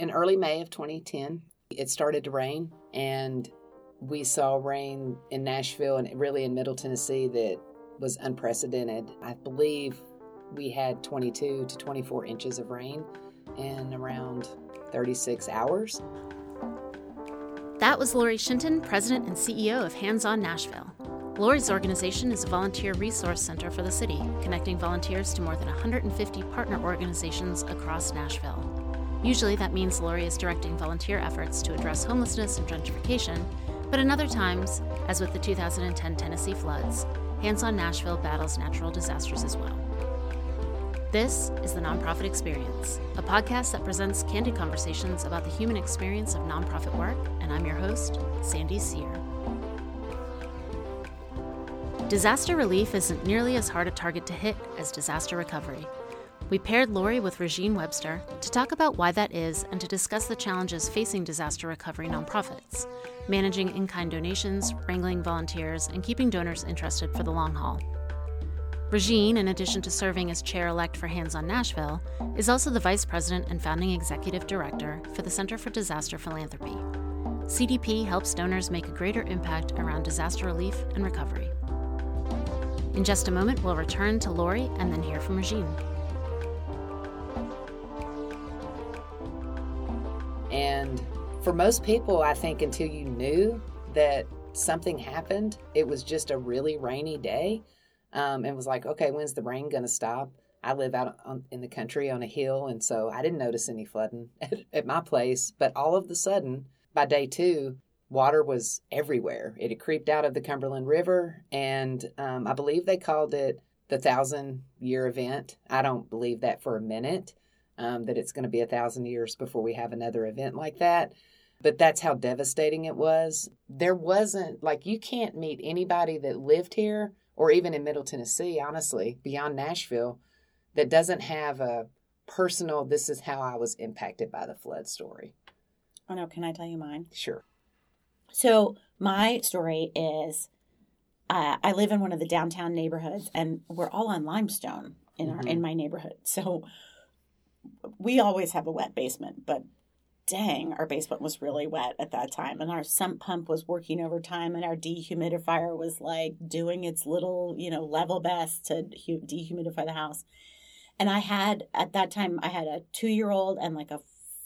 in early May of 2010, it started to rain, and we saw rain in Nashville and really in Middle Tennessee that was unprecedented. I believe we had 22 to 24 inches of rain in around 36 hours. That was Lori Shinton, President and CEO of Hands On Nashville. Lori's organization is a volunteer resource center for the city, connecting volunteers to more than 150 partner organizations across Nashville. Usually that means Lori is directing volunteer efforts to address homelessness and gentrification, but in other times, as with the 2010 Tennessee floods, Hands On Nashville battles natural disasters as well. This is The Nonprofit Experience, a podcast that presents candid conversations about the human experience of nonprofit work, and I'm your host, Sandy Sear. Disaster relief isn't nearly as hard a target to hit as disaster recovery. We paired Lori with Regine Webster to talk about why that is and to discuss the challenges facing disaster recovery nonprofits, managing in kind donations, wrangling volunteers, and keeping donors interested for the long haul. Regine, in addition to serving as chair elect for Hands on Nashville, is also the vice president and founding executive director for the Center for Disaster Philanthropy. CDP helps donors make a greater impact around disaster relief and recovery. In just a moment, we'll return to Lori and then hear from Regine. And for most people, I think until you knew that something happened, it was just a really rainy day um, and was like, okay, when's the rain going to stop? I live out on, in the country on a hill, and so I didn't notice any flooding at, at my place. But all of the sudden, by day two, water was everywhere. It had creeped out of the Cumberland River, and um, I believe they called it the thousand year event. I don't believe that for a minute, um, that it's going to be a thousand years before we have another event like that. But that's how devastating it was. There wasn't, like, you can't meet anybody that lived here or even in Middle Tennessee, honestly, beyond Nashville, that doesn't have a personal, this is how I was impacted by the flood story. Oh, no. Can I tell you mine? Sure. So my story is uh, I live in one of the downtown neighborhoods, and we're all on limestone in our Mhm. in my neighborhood. So we always have a wet basement, but dang, our basement was really wet at that time, and our sump pump was working overtime, and our dehumidifier was like doing its little you know level best to dehumidify the house. And I had at that time I had a two year old and like a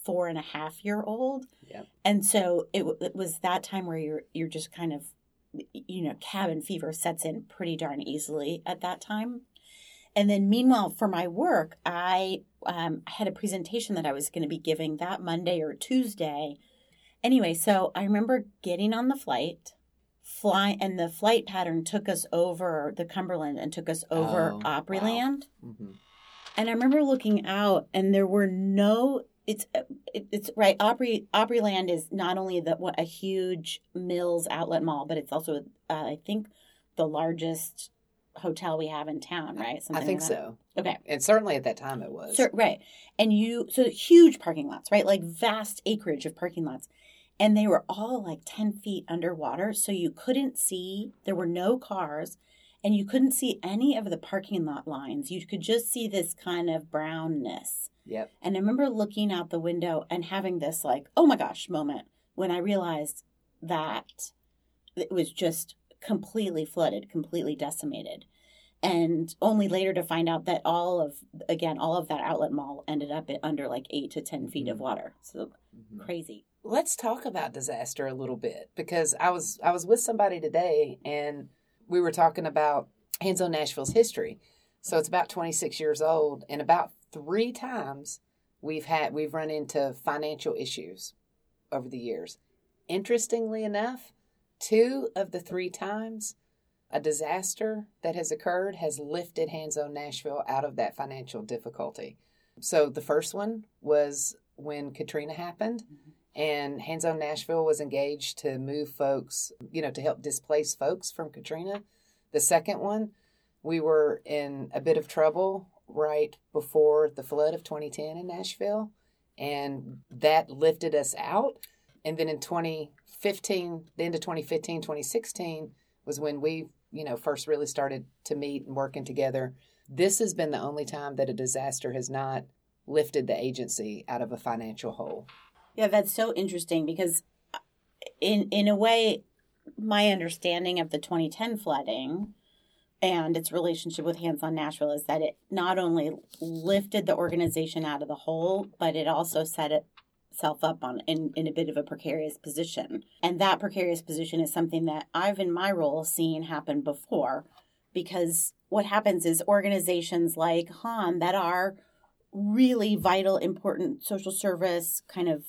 four and a half year old Yep. and so it, it was that time where you're you're just kind of you know cabin fever sets in pretty darn easily at that time and then meanwhile for my work i um, had a presentation that i was going to be giving that monday or tuesday anyway so i remember getting on the flight fly and the flight pattern took us over the cumberland and took us over Oh, opryland hmm and I remember looking out, and there were no. It's it's right. Opry Opryland is not only the what a huge Mills outlet mall, but it's also uh, I think the largest hotel we have in town. Right? I think like so. Okay. And certainly at that time it was. Right. And you, so huge parking lots, right? Like vast acreage of parking lots. And they were all like 10 feet underwater. So you couldn't see, there were no cars, and you couldn't see any of the parking lot lines. You could just see this kind of brownness. Yep. And I remember looking out the window and having this like, oh my gosh moment when I realized that it was just completely flooded, completely decimated. And only later to find out that all of, again, all of that outlet mall ended up under like eight to 10 feet of Mhm. water. So Mhm. crazy. Let's talk about disaster a little bit because I was I was with somebody today and we were talking about Hands on Nashville's history. So it's about 26 years old and about 3 times we've had we've run into financial issues over the years. Interestingly enough, two of the 3 times a disaster that has occurred has lifted Hands on Nashville out of that financial difficulty. So the first one was when Katrina happened and Hands on Nashville was engaged to move folks, you know, to help displace folks from Katrina. The second one, we were in a bit of trouble right before the flood of 2010 in Nashville, and that lifted us out. And then in 2015, the end of 2015, 2016 was when we, you know, first really started to meet and working together. This has been the only time that a disaster has not lifted the agency out of a financial hole. Yeah, that's so interesting because uh, in in a way my understanding of the 2010 flooding and its relationship with Hands on Nashville is that it not only lifted the organization out of the hole, but it also set itself up on in, in a bit of a precarious position. And that precarious position is something that I've in my role seen happen before because what happens is organizations like HON that are really vital, important social service kind of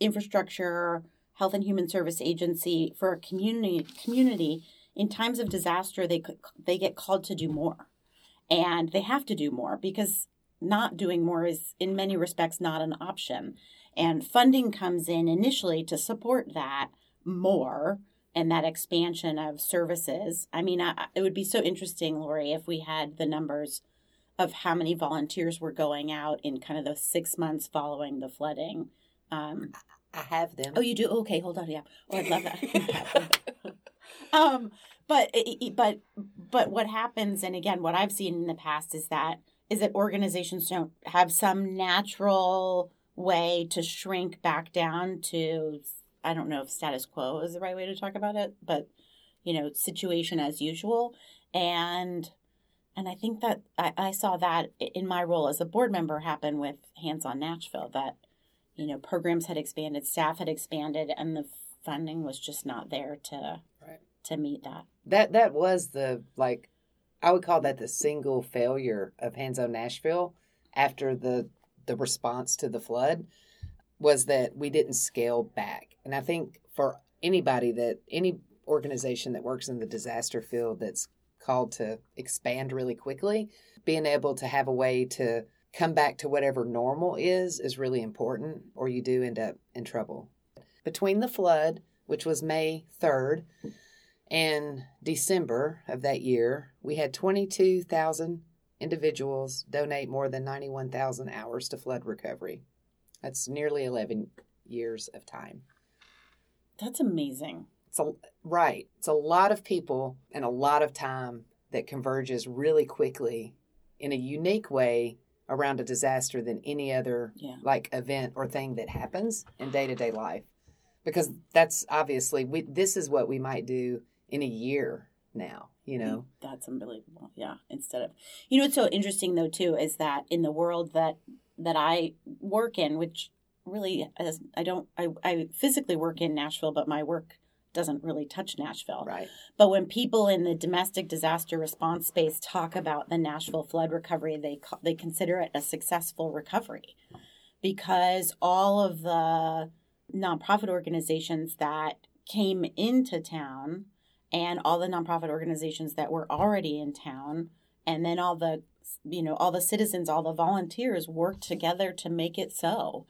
infrastructure, health and human service agency for a community community in times of disaster they they get called to do more and they have to do more because not doing more is in many respects not an option and funding comes in initially to support that more and that expansion of services i mean I, it would be so interesting lori if we had the numbers of how many volunteers were going out in kind of the six months following the flooding um, I have them. Oh, you do? Okay, hold on. Yeah. Oh, I'd love that. um, but but but what happens, and again, what I've seen in the past is that is that organizations don't have some natural way to shrink back down to I don't know if status quo is the right way to talk about it, but you know, situation as usual. And and I think that I, I saw that in my role as a board member happen with Hands on Nashville that you know, programs had expanded, staff had expanded, and the funding was just not there to right. to meet that. That that was the like I would call that the single failure of Hands on Nashville after the the response to the flood was that we didn't scale back. And I think for anybody that any organization that works in the disaster field that's called to expand really quickly, being able to have a way to come back to whatever normal is is really important, or you do end up in trouble. Between the flood, which was May 3rd, and December of that year, we had 22,000 individuals donate more than 91,000 hours to flood recovery. That's nearly 11 years of time. That's amazing. It's a, right. It's a lot of people and a lot of time that converges really quickly in a unique way around a disaster than any other yeah. like event or thing that happens in day-to-day life because that's obviously we this is what we might do in a year now you mm, know that's unbelievable yeah instead of you know what's so interesting though too is that in the world that that i work in which really as i don't i, I physically work in nashville but my work doesn't really touch Nashville. Right. But when people in the domestic disaster response space talk about the Nashville flood recovery, they they consider it a successful recovery because all of the nonprofit organizations that came into town and all the nonprofit organizations that were already in town and then all the you know all the citizens all the volunteers worked together to make it so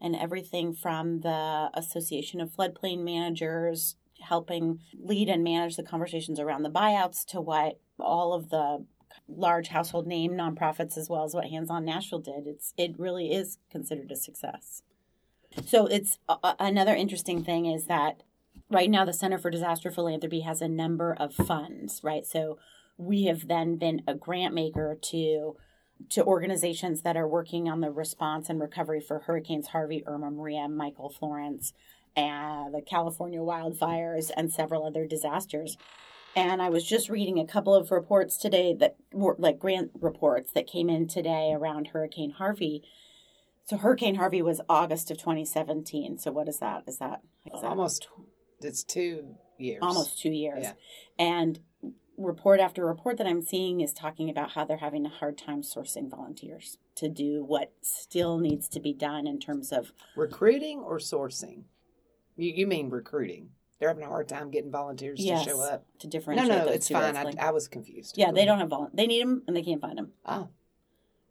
and everything from the Association of Floodplain Managers helping lead and manage the conversations around the buyouts to what all of the large household name nonprofits as well as what Hands on Nashville did. It's it really is considered a success. So it's uh, another interesting thing is that right now the Center for Disaster Philanthropy has a number of funds, right? So we have then been a grant maker to to organizations that are working on the response and recovery for hurricanes Harvey, Irma, Maria, Michael, Florence, and the California wildfires and several other disasters. And I was just reading a couple of reports today that were like grant reports that came in today around Hurricane Harvey. So Hurricane Harvey was August of 2017. So what is that? Is that, is that almost it's two years. Almost two years. Yeah. And report after report that I'm seeing is talking about how they're having a hard time sourcing volunteers to do what still needs to be done in terms of recruiting or sourcing. You, you mean recruiting? They're having a hard time getting volunteers yes, to show up. To differentiate. No, no, it's fine. I, I, was confused. Yeah, they don't have vol. They need them and they can't find them. Oh.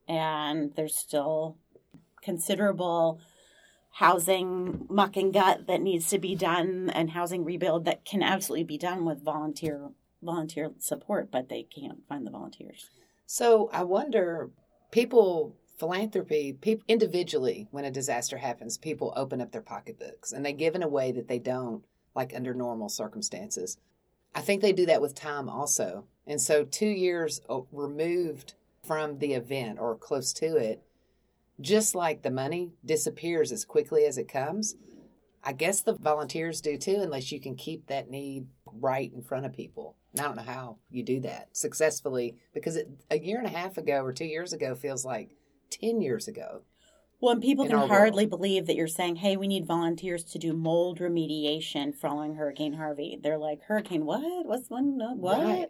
And there's still considerable housing muck and gut that needs to be done and housing rebuild that can absolutely be done with volunteer volunteer support, but they can't find the volunteers. So I wonder, people philanthropy people individually when a disaster happens people open up their pocketbooks and they give in a way that they don't like under normal circumstances i think they do that with time also and so two years uh, removed from the event or close to it just like the money disappears as quickly as it comes, I guess the volunteers do too, unless you can keep that need right in front of people. And I don't know how you do that successfully because it, a year and a half ago or two years ago feels like 10 years ago. Well, and people can hardly believe that you're saying, hey, we need volunteers to do mold remediation following Hurricane Harvey. They're like, Hurricane what? What's one? no, What? Right.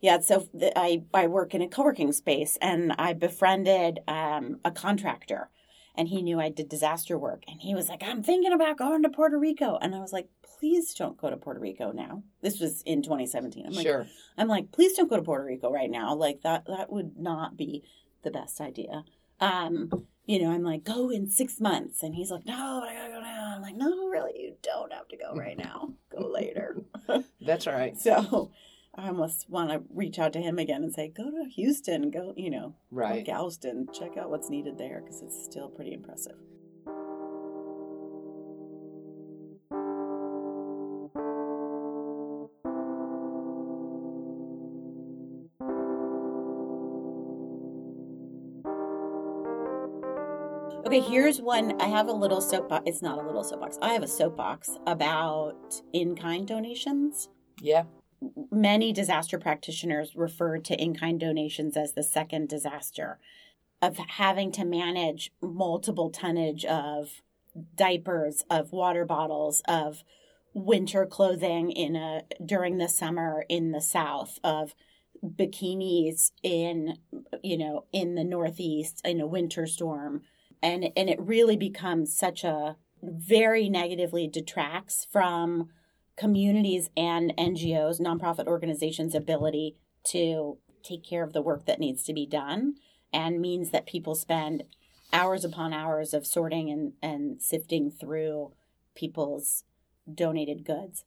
Yeah, so I, I work in a co working space and I befriended um, a contractor and he knew I did disaster work. And he was like, I'm thinking about going to Puerto Rico. And I was like, please don't go to Puerto Rico now. This was in 2017. I'm like, sure. I'm like, please don't go to Puerto Rico right now. Like that that would not be the best idea. Um, you know, I'm like, go in six months. And he's like, no, but I gotta go now. I'm like, no, really, you don't have to go right now. Go later. That's right. so I almost want to reach out to him again and say, go to Houston, go, you know, Right. or Galveston, check out what's needed there because it's still pretty impressive. Okay, here's one. I have a little soapbox. It's not a little soapbox. I have a soapbox about in kind donations. Yeah. Many disaster practitioners refer to in kind donations as the second disaster of having to manage multiple tonnage of diapers, of water bottles, of winter clothing in a during the summer in the south, of bikinis in you know in the northeast in a winter storm. And and it really becomes such a very negatively detracts from communities and NGOs, nonprofit organizations' ability to take care of the work that needs to be done, and means that people spend hours upon hours of sorting and, and sifting through people's donated goods.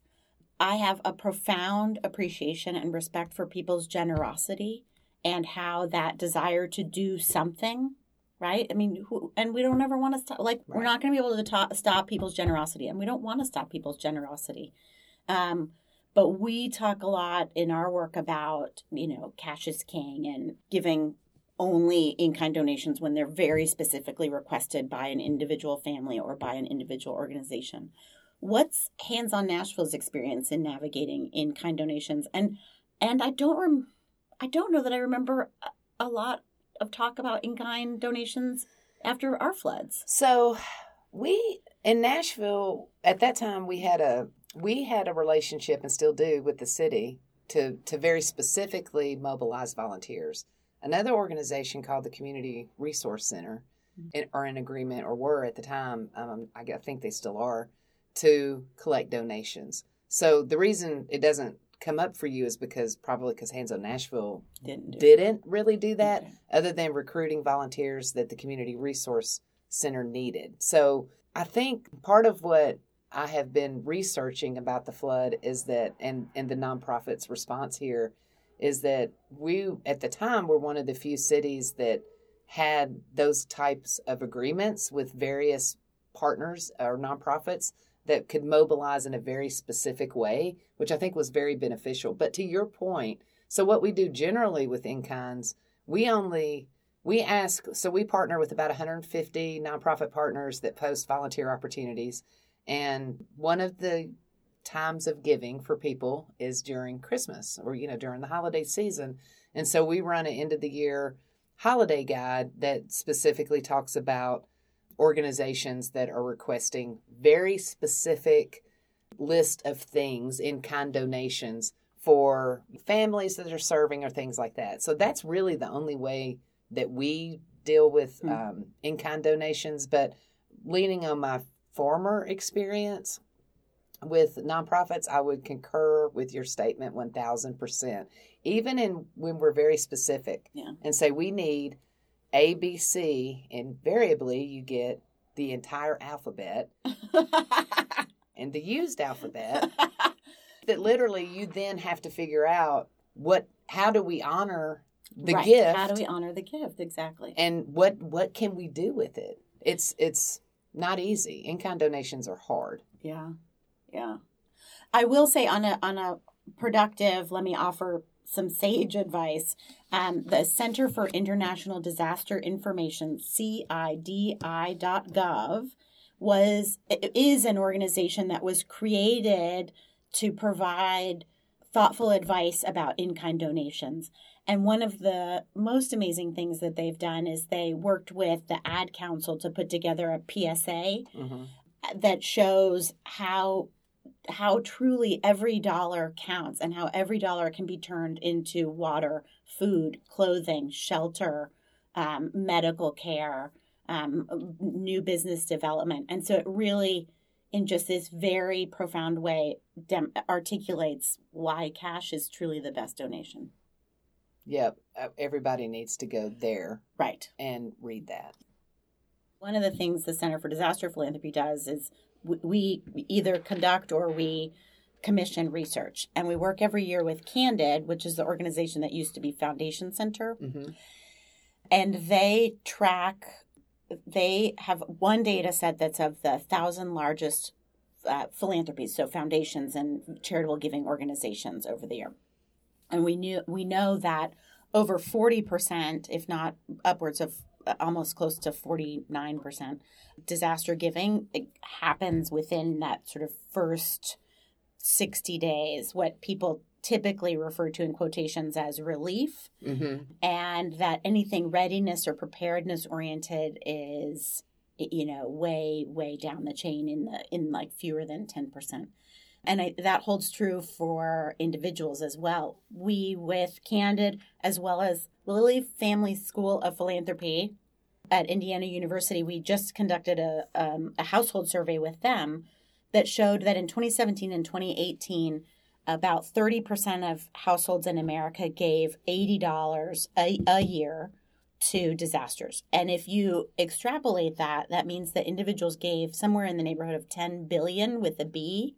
I have a profound appreciation and respect for people's generosity and how that desire to do something right? I mean, who, and we don't ever want to stop. Like, we're not going to be able to ta- stop people's generosity, and we don't want to stop people's generosity. Um, but we talk a lot in our work about, you know, cash is king and giving only in kind donations when they're very specifically requested by an individual family or by an individual organization. What's Hands on Nashville's experience in navigating in kind donations? And and I don't rem- I don't know that I remember a, lot of talk about in kind donations after our floods. So we in Nashville at that time we had a we had a relationship and still do with the city to to very specifically mobilize volunteers. Another organization called the Community Resource Center in, are in agreement or were at the time. Um, I, think they still are to collect donations. So the reason it doesn't come up for you is because probably because Hands on Nashville Didn't do didn't really do that Okay. other than recruiting volunteers that the community resource center needed. So I think part of what I have been researching about the flood is that and and the nonprofits response here is that we at the time were one of the few cities that had those types of agreements with various partners or nonprofits that could mobilize in a very specific way, which I think was very beneficial. But to your point, so what we do generally with in-kinds, we only we ask so we partner with about 150 nonprofit partners that post volunteer opportunities and one of the times of giving for people is during christmas or you know during the holiday season and so we run an end of the year holiday guide that specifically talks about organizations that are requesting very specific list of things in kind donations for families that are serving or things like that. So that's really the only way that we deal with Hmm. um, in kind donations. But leaning on my former experience with nonprofits, I would concur with your statement 1000%. Even in when we're very specific Yeah. and say we need ABC, invariably you get the entire alphabet and the used alphabet that literally you then have to figure out what how do we honor the Right. gift How do we honor the gift? Exactly. and what what can we do with it it's it's not easy in-kind donations are hard Yeah. Yeah. I will say on a on a productive, let me offer some sage advice. Um, the Center for International Disaster Information, CIDI.gov, was is an organization that was created to provide thoughtful advice about in-kind donations. And one of the most amazing things that they've done is they worked with the Ad Council to put together a PSA Mm-hmm. that shows how how truly every dollar counts and how every dollar can be turned into water, food, clothing, shelter, um, medical care, um, new business development. And so it really, in just this very profound way, dem- articulates why cash is truly the best donation. Yep. uh, Everybody needs to go there Right. and read that. One of the things the Center for Disaster Philanthropy does is we, we either conduct or we commission research. And we work every year with Candid, which is the organization that used to be Foundation Center. Mm-hmm. And they track, they have one data set that's of the thousand largest uh, philanthropies, so foundations and charitable giving organizations over the year. And we knew we know that over 40%, if not upwards of uh, almost close to 49%, disaster giving it happens within that sort of first 60 days, what people typically refer to in quotations as relief, Mm-hmm. and that anything readiness or preparedness oriented is you know way way down the chain in the in like fewer than 10% and I, that holds true for individuals as well we with candid as well as lilly family school of philanthropy at indiana university we just conducted a, um, a household survey with them that showed that in 2017 and 2018 about 30% of households in america gave $80 a, a year to disasters. And if you extrapolate that, that means that individuals gave somewhere in the neighborhood of 10 billion with a B.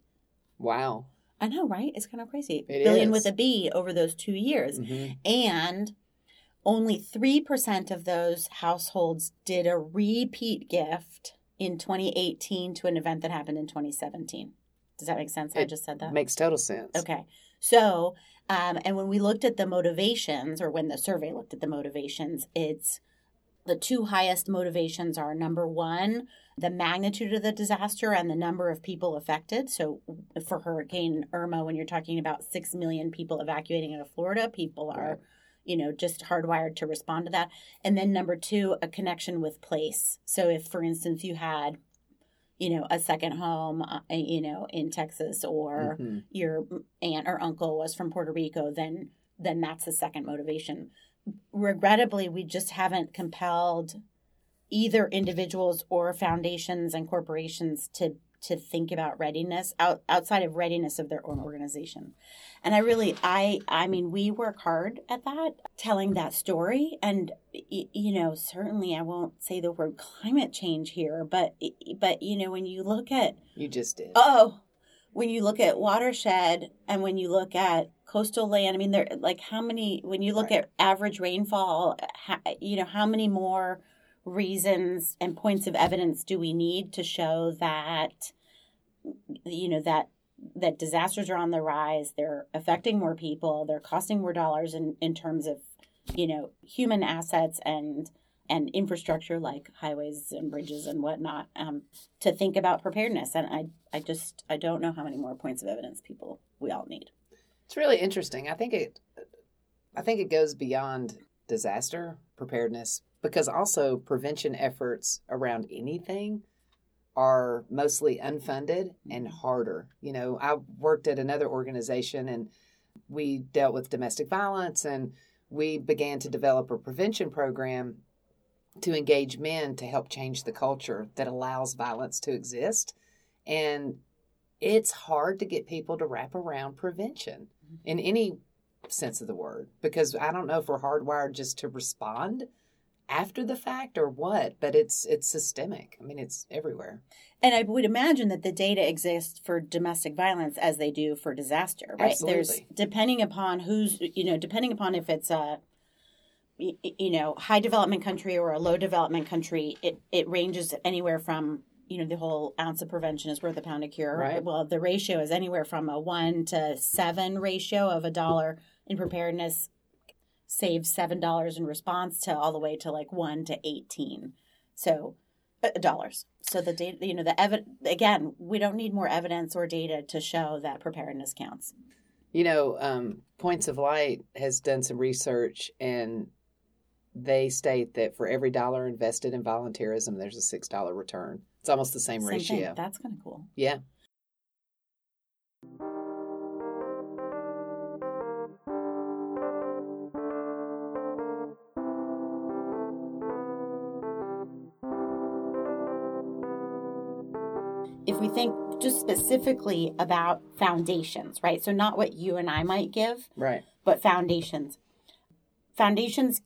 Wow. I know, right? It's kind of crazy. It billion is. with a B over those two years. Mm-hmm. And only 3% of those households did a repeat gift in 2018 to an event that happened in 2017. Does that make sense? I just said that. Makes total sense. Okay. So, um, and when we looked at the motivations, or when the survey looked at the motivations, it's the two highest motivations are number one, the magnitude of the disaster and the number of people affected. So, for Hurricane Irma, when you're talking about 6 million people evacuating out of Florida, people are, you know, just hardwired to respond to that. And then number two, a connection with place. So, if, for instance, you had you know, a second home, uh, you know, in Texas, or Mhm. your aunt or uncle was from Puerto Rico, then then that's the second motivation. Regrettably, we just haven't compelled either individuals or foundations and corporations to to think about readiness out, outside of readiness of their own organization. And I really I I mean we work hard at that telling that story and you know certainly I won't say the word climate change here but but you know when you look at You just did. Oh, when you look at watershed and when you look at coastal land, I mean, there like how many? When you look Right. at average rainfall, uh, ha, you know, how many more reasons and points of evidence do we need to show that, you know, that that disasters are on the rise? They're affecting more people. They're costing more dollars in in terms of, you know, human assets and and infrastructure like highways and bridges and whatnot um, to think about preparedness and I, I just i don't know how many more points of evidence people we all need It's really interesting. I think it I think it goes beyond disaster preparedness because also prevention efforts around anything are mostly unfunded and mm-hmm. harder. You know, I worked at another organization and we dealt with domestic violence and we began to develop a prevention program to engage men to help change the culture that allows violence to exist. And it's hard to get people to wrap around prevention mm-hmm. in any sense of the word because I don't know if we're hardwired just to respond after the fact or what, but it's it's systemic. I mean, it's everywhere. and i would imagine that the data exists for domestic violence as they do for disaster right there's depending upon who's you know depending upon if it's a you know high development country or a low development country it it ranges anywhere from you know the whole ounce of prevention is worth a pound of cure Right. well the ratio is anywhere from a one to seven ratio of a dollar in preparedness save seven dollars in response to all the way to like one to eighteen. So uh, dollars. So the data, you know, the evidence again, we don't need more evidence or data to show that preparedness counts. You know, um, Points of Light has done some research and they state that for every dollar invested in volunteerism, there's a six dollar return. It's almost the same, Same ratio. thing. That's kind of cool. Yeah. If we think just specifically about foundations, right? So not what you and I might give, Right. but foundations. Foundations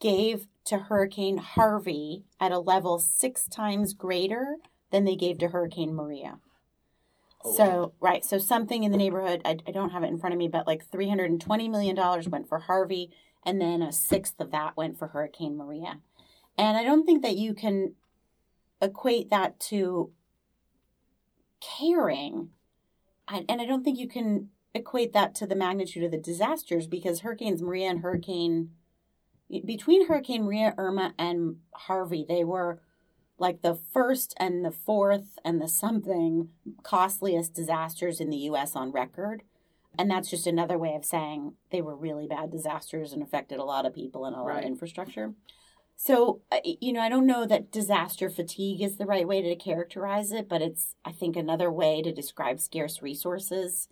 gave to Hurricane Harvey at a level six times greater than they gave to Hurricane Maria. Oh, so, right. So, something in the neighborhood, I, I don't have it in front of me, but like $320 million went for Harvey, and then a sixth of that went for Hurricane Maria. And I don't think that you can equate that to caring. I, and I don't think you can equate that to the magnitude of the disasters because Hurricanes Maria and Hurricane between Hurricane Maria, Irma, and Harvey, they were like the first and the fourth and the something costliest disasters in the US on record. And that's just another way of saying they were really bad disasters and affected a lot of people and a lot Right. of infrastructure. So, uh, you know, I don't know that disaster fatigue is the right way to characterize it, but it's, I think, another way to describe scarce resources.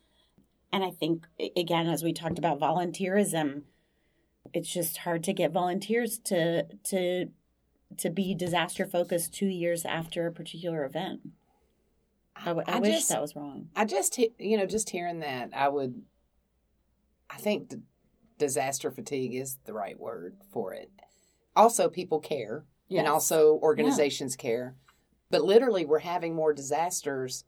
And I think, again, as we talked about volunteerism, it's just hard to get volunteers to to to be disaster focused two years after a particular event. I, w- I I wish just- that was wrong. I just, you know, just hearing that, I would, I think disaster fatigue is the right word for it. Also, people care, and also organizations care. But literally, we're having more disasters.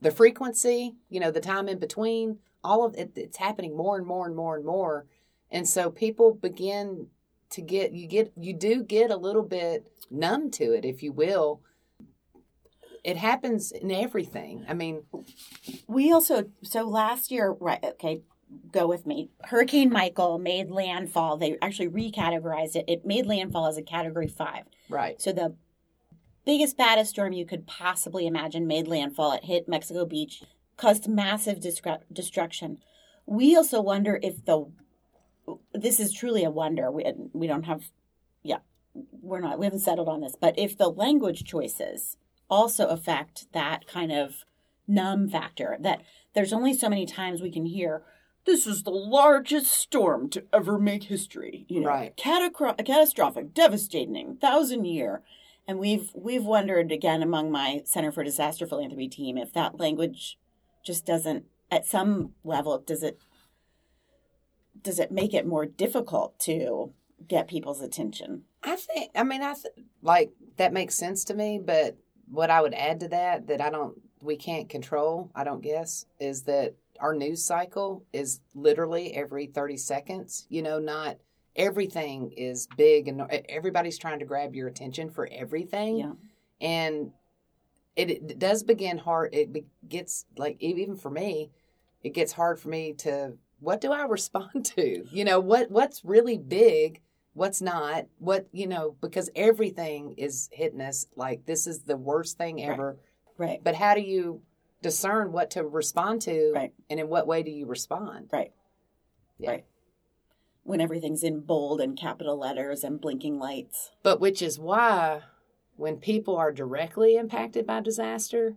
The frequency, you know, the time in between, all of it, it's happening more and more and more and more. And so people begin to get, you get, you do get a little bit numb to it, if you will. It happens in everything. I mean, We also so last year, right? Okay, go with me. Hurricane Michael made landfall. They actually recategorized it. It made landfall as a Category Five. right. So the biggest, baddest storm you could possibly imagine made landfall. It hit Mexico Beach, caused massive discre- destruction. We also wonder if the this is truly a wonder. We we don't have, yeah, we're not we haven't settled on this, but if the language choices also affect that kind of numb factor, that there's only so many times we can hear. This is the largest storm to ever make history. You know, Right. catacro- catastrophic, devastating, thousand year. And we've we've wondered again among my Center for Disaster Philanthropy team if that language just doesn't at some level does it does it make it more difficult to get people's attention? I think, I mean, I th- like that makes sense to me, but what I would add to that, that I don't, we can't control, I don't guess, is that our news cycle is literally every 30 seconds, you know, not everything is big and everybody's trying to grab your attention for everything. Yeah. And it, it does begin hard. It be, gets like, even for me, it gets hard for me to, what do I respond to? You know, what, what's really big what's not what you know because everything is hitting us like this is the worst thing Right. ever Right. but how do you discern what to respond to Right. and in what way do you respond Right. Yeah. Right. When everything's in bold and capital letters and blinking lights. but which is why when people are directly impacted by disaster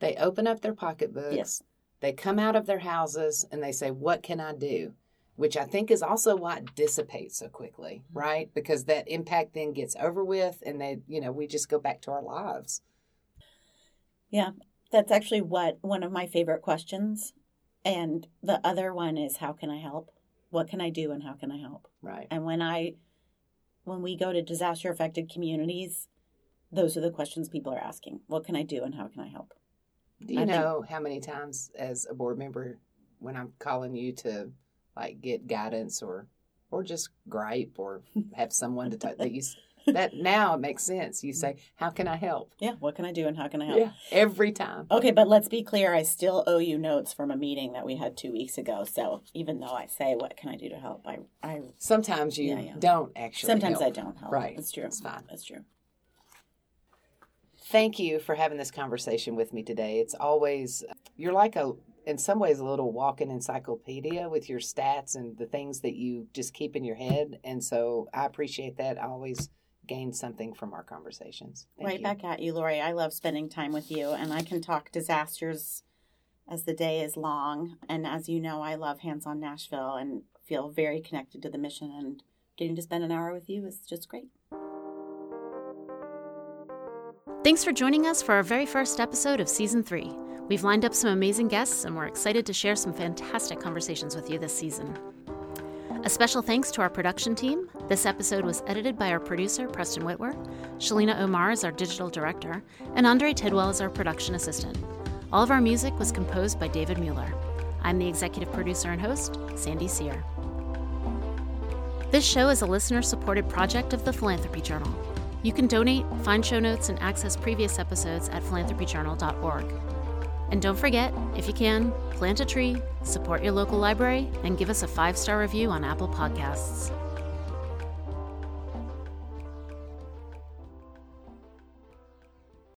they open up their pocketbooks Yes. they come out of their houses and they say what can i do which i think is also why it dissipates so quickly mm-hmm. right because that impact then gets over with and they you know we just go back to our lives Yeah. That's actually what one of my favorite questions. And the other one is how can I help? What can I do and how can I help? right And when I when we go to disaster affected communities, those are the questions people are asking. What can I do and how can I help? Do you I think- know how many times as a board member when I'm calling you to like get guidance or or just gripe or have someone to talk that you that now it makes sense. You say, "How can I help?" Yeah, what can I do and how can I help? Yeah, every time. Okay, but let's be clear. I still owe you notes from a meeting that we had two weeks ago. So even though I say, "What can I do to help?" I, I Sometimes you Yeah, yeah. don't actually. sometimes I don't help. Right. that's true. It's fine. It's true. Thank you for having this conversation with me today. It's always you're like a in some ways a little walking encyclopedia with your stats and the things that you just keep in your head. And so I appreciate that. I always gain something from our conversations. Thank right you. back at you, Lori. I love spending time with you, and I can talk disasters as the day is long. And as you know, I love Hands on Nashville and feel very connected to the mission. And getting to spend an hour with you is just great. Thanks for joining us for our very first episode of season three. We've lined up some amazing guests, and we're excited to share some fantastic conversations with you this season. A special thanks to our production team. This episode was edited by our producer, Preston Whitwer. Shalina Omar is our digital director, and Andre Tidwell is our production assistant. All of our music was composed by David Mueller. I'm the executive producer and host, Sandy Sear. This show is a listener supported project of the Philanthropy Journal. You can donate, find show notes, and access previous episodes at philanthropyjournal.org. And don't forget, if you can, plant a tree, support your local library, and give us a five star review on Apple Podcasts.